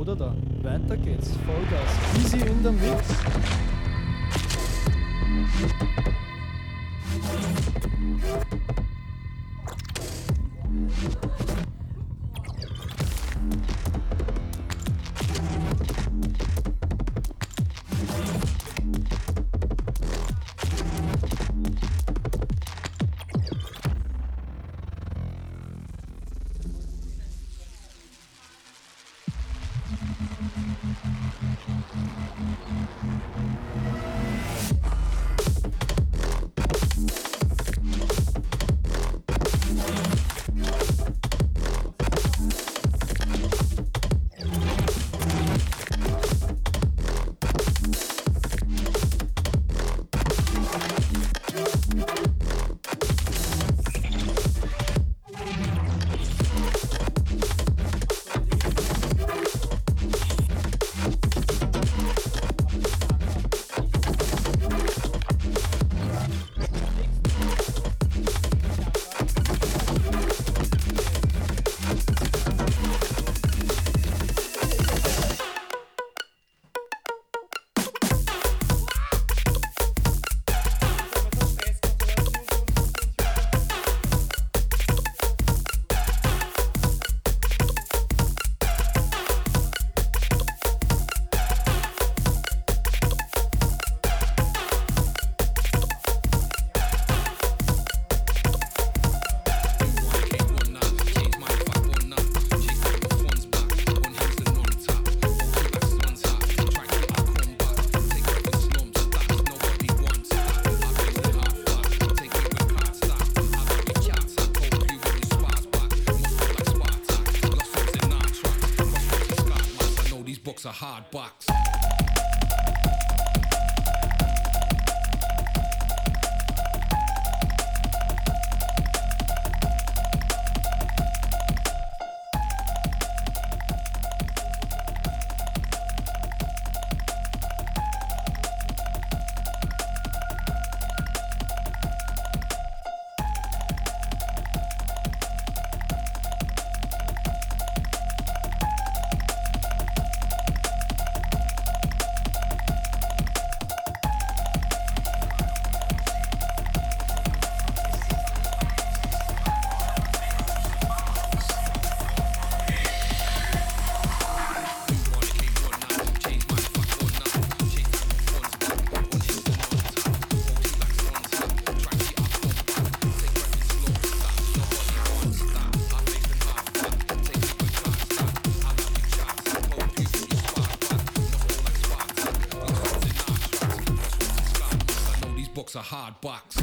oder da. Weiter geht's. Vollgas. Easy in der Mix. box. It's a hard box.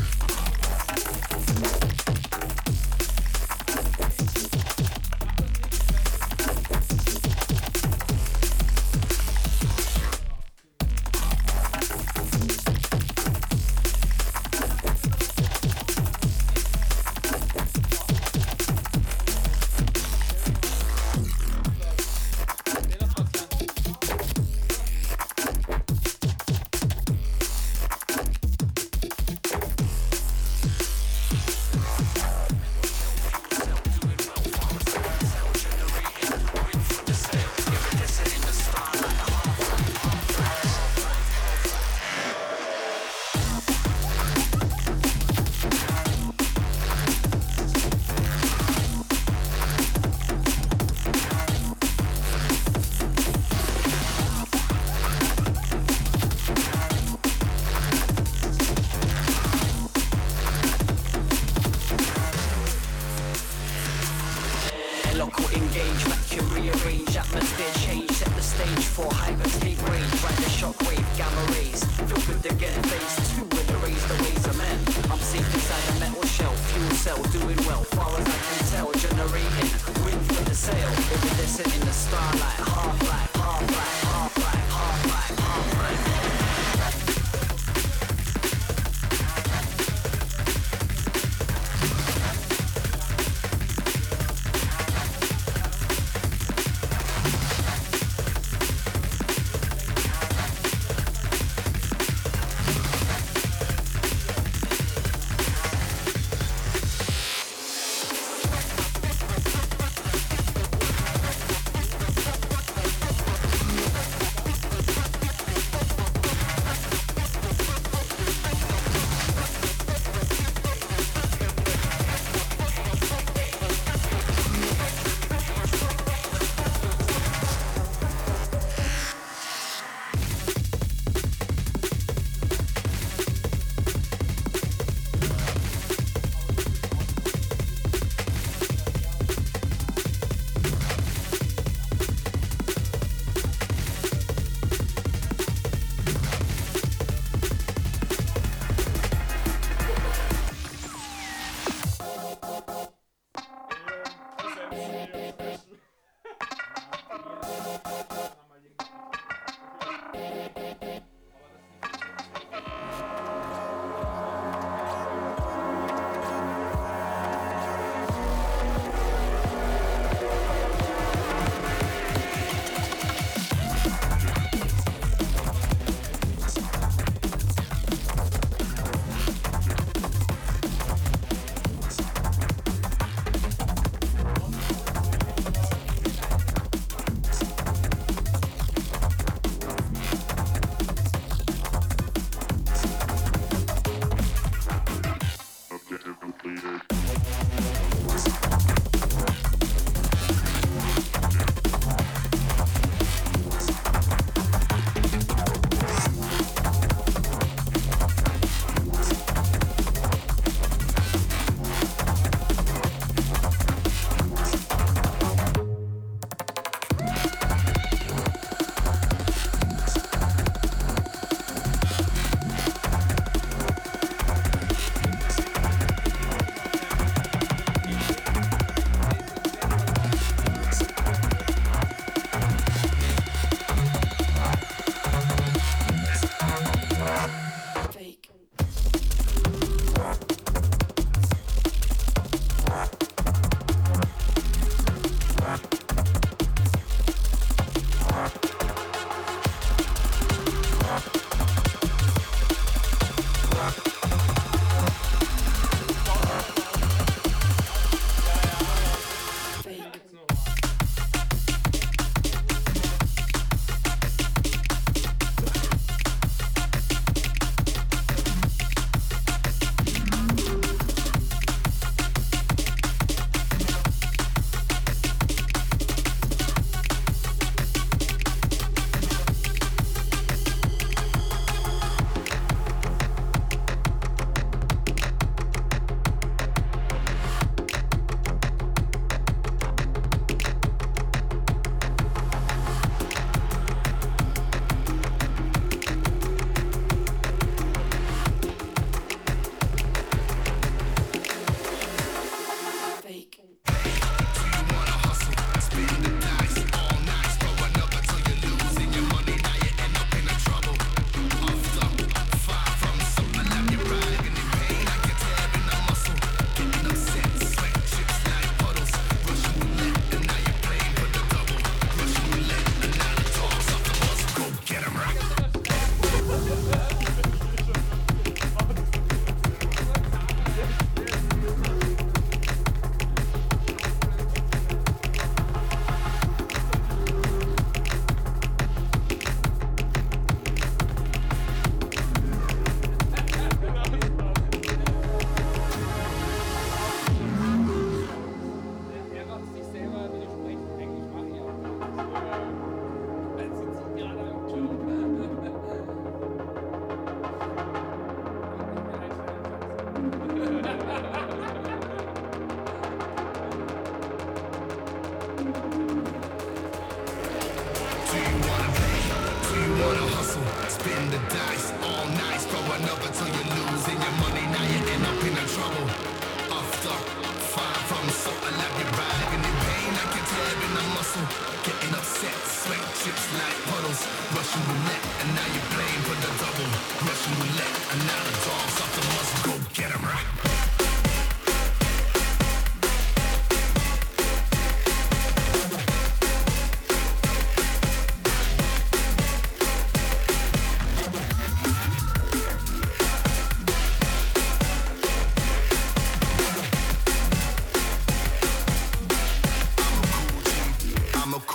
Spin the dice all night, throw another till you lose.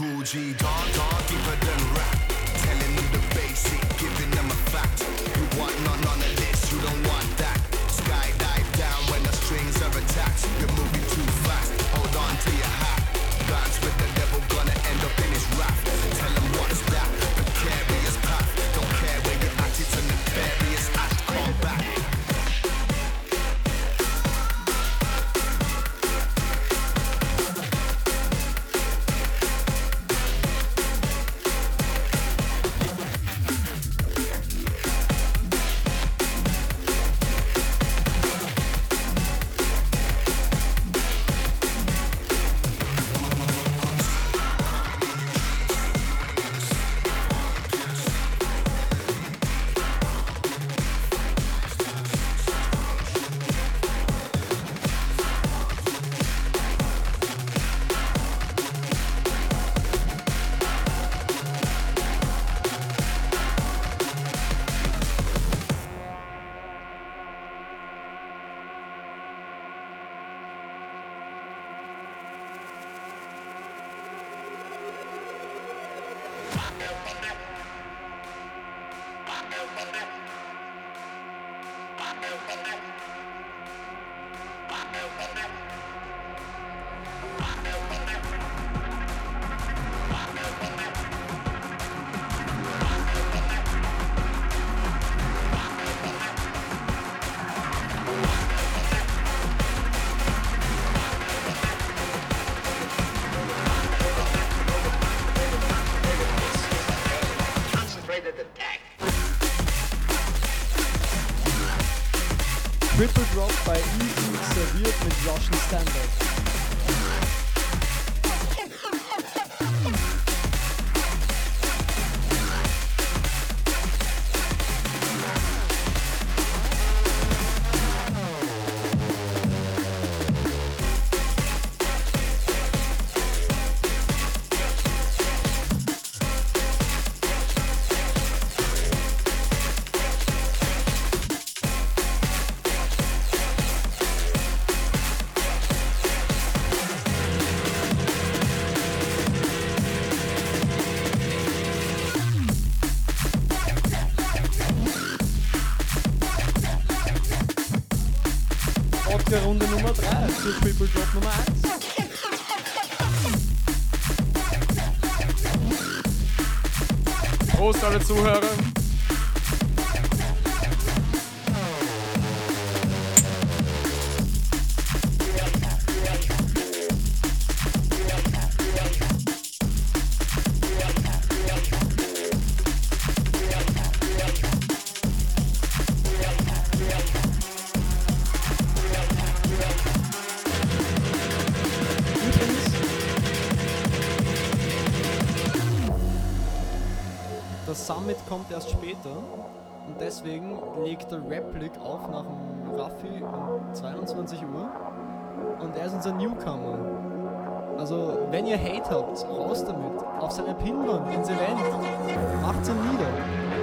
G, gone, gone, deeper than rap. Telling them the basic, giving them a fact. Triple Drop bei Easy serviert mit Russian Standard. Runde Nummer 3 für Triple Drop Nummer 1. Prost alle Zuhörer. Kommt erst später und deswegen legt der Replik auf nach dem Raffi um 22 Uhr und er ist unser Newcomer. Also, wenn ihr Hate habt, raus damit. Auf seine Pinwand ins Event. Macht's ihn nieder.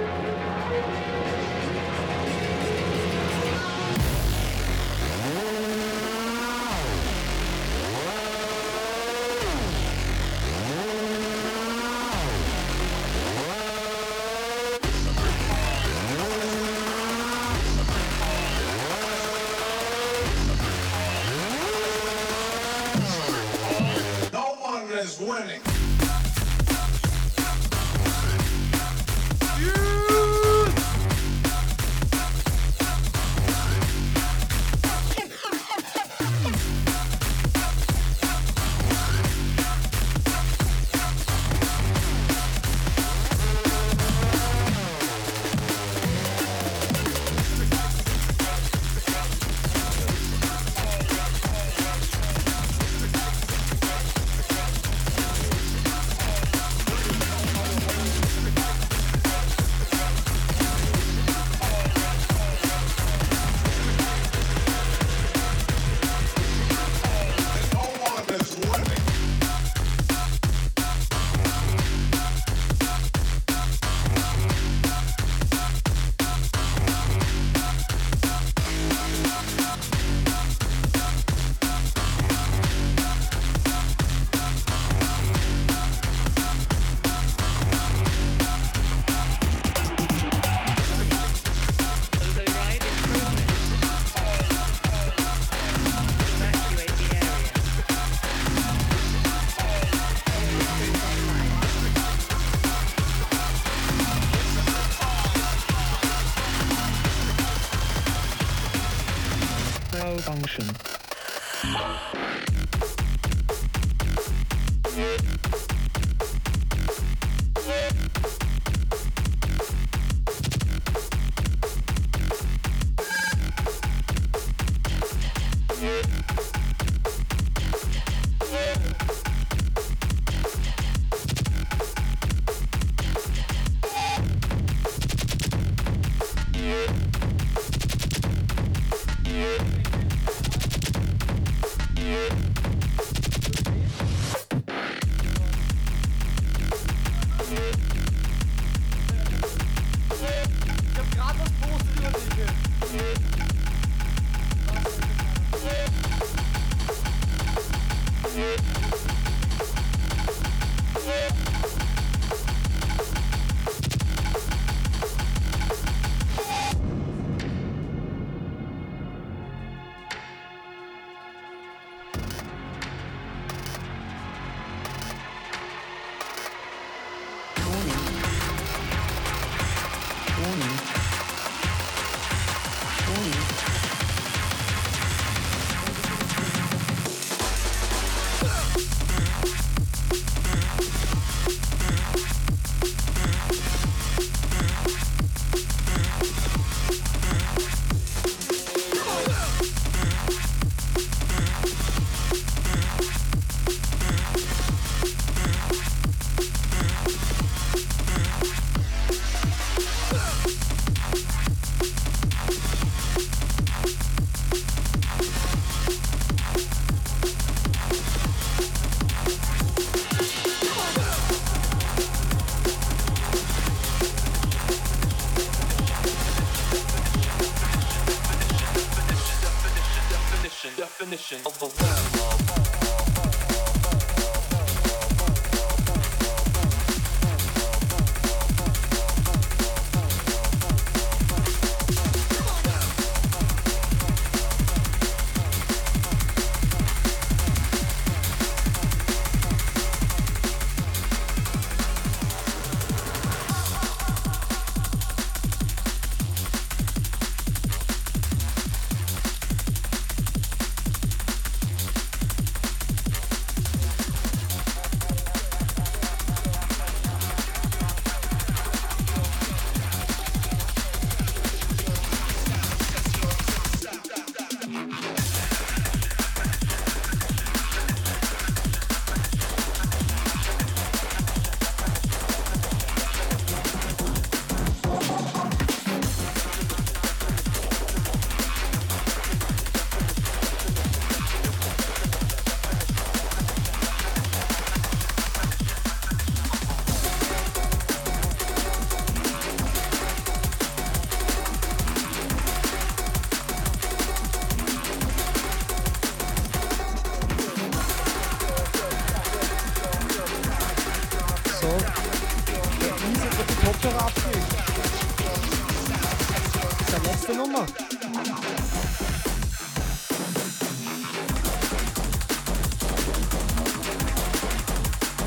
nächste Nummer.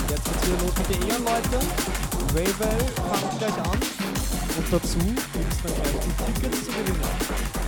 Jetzt geht's wieder los mit den Ehren, Leute. Ravel fangt gleich an. Und dazu gibt es dann gleich die Tickets zu gewinnen.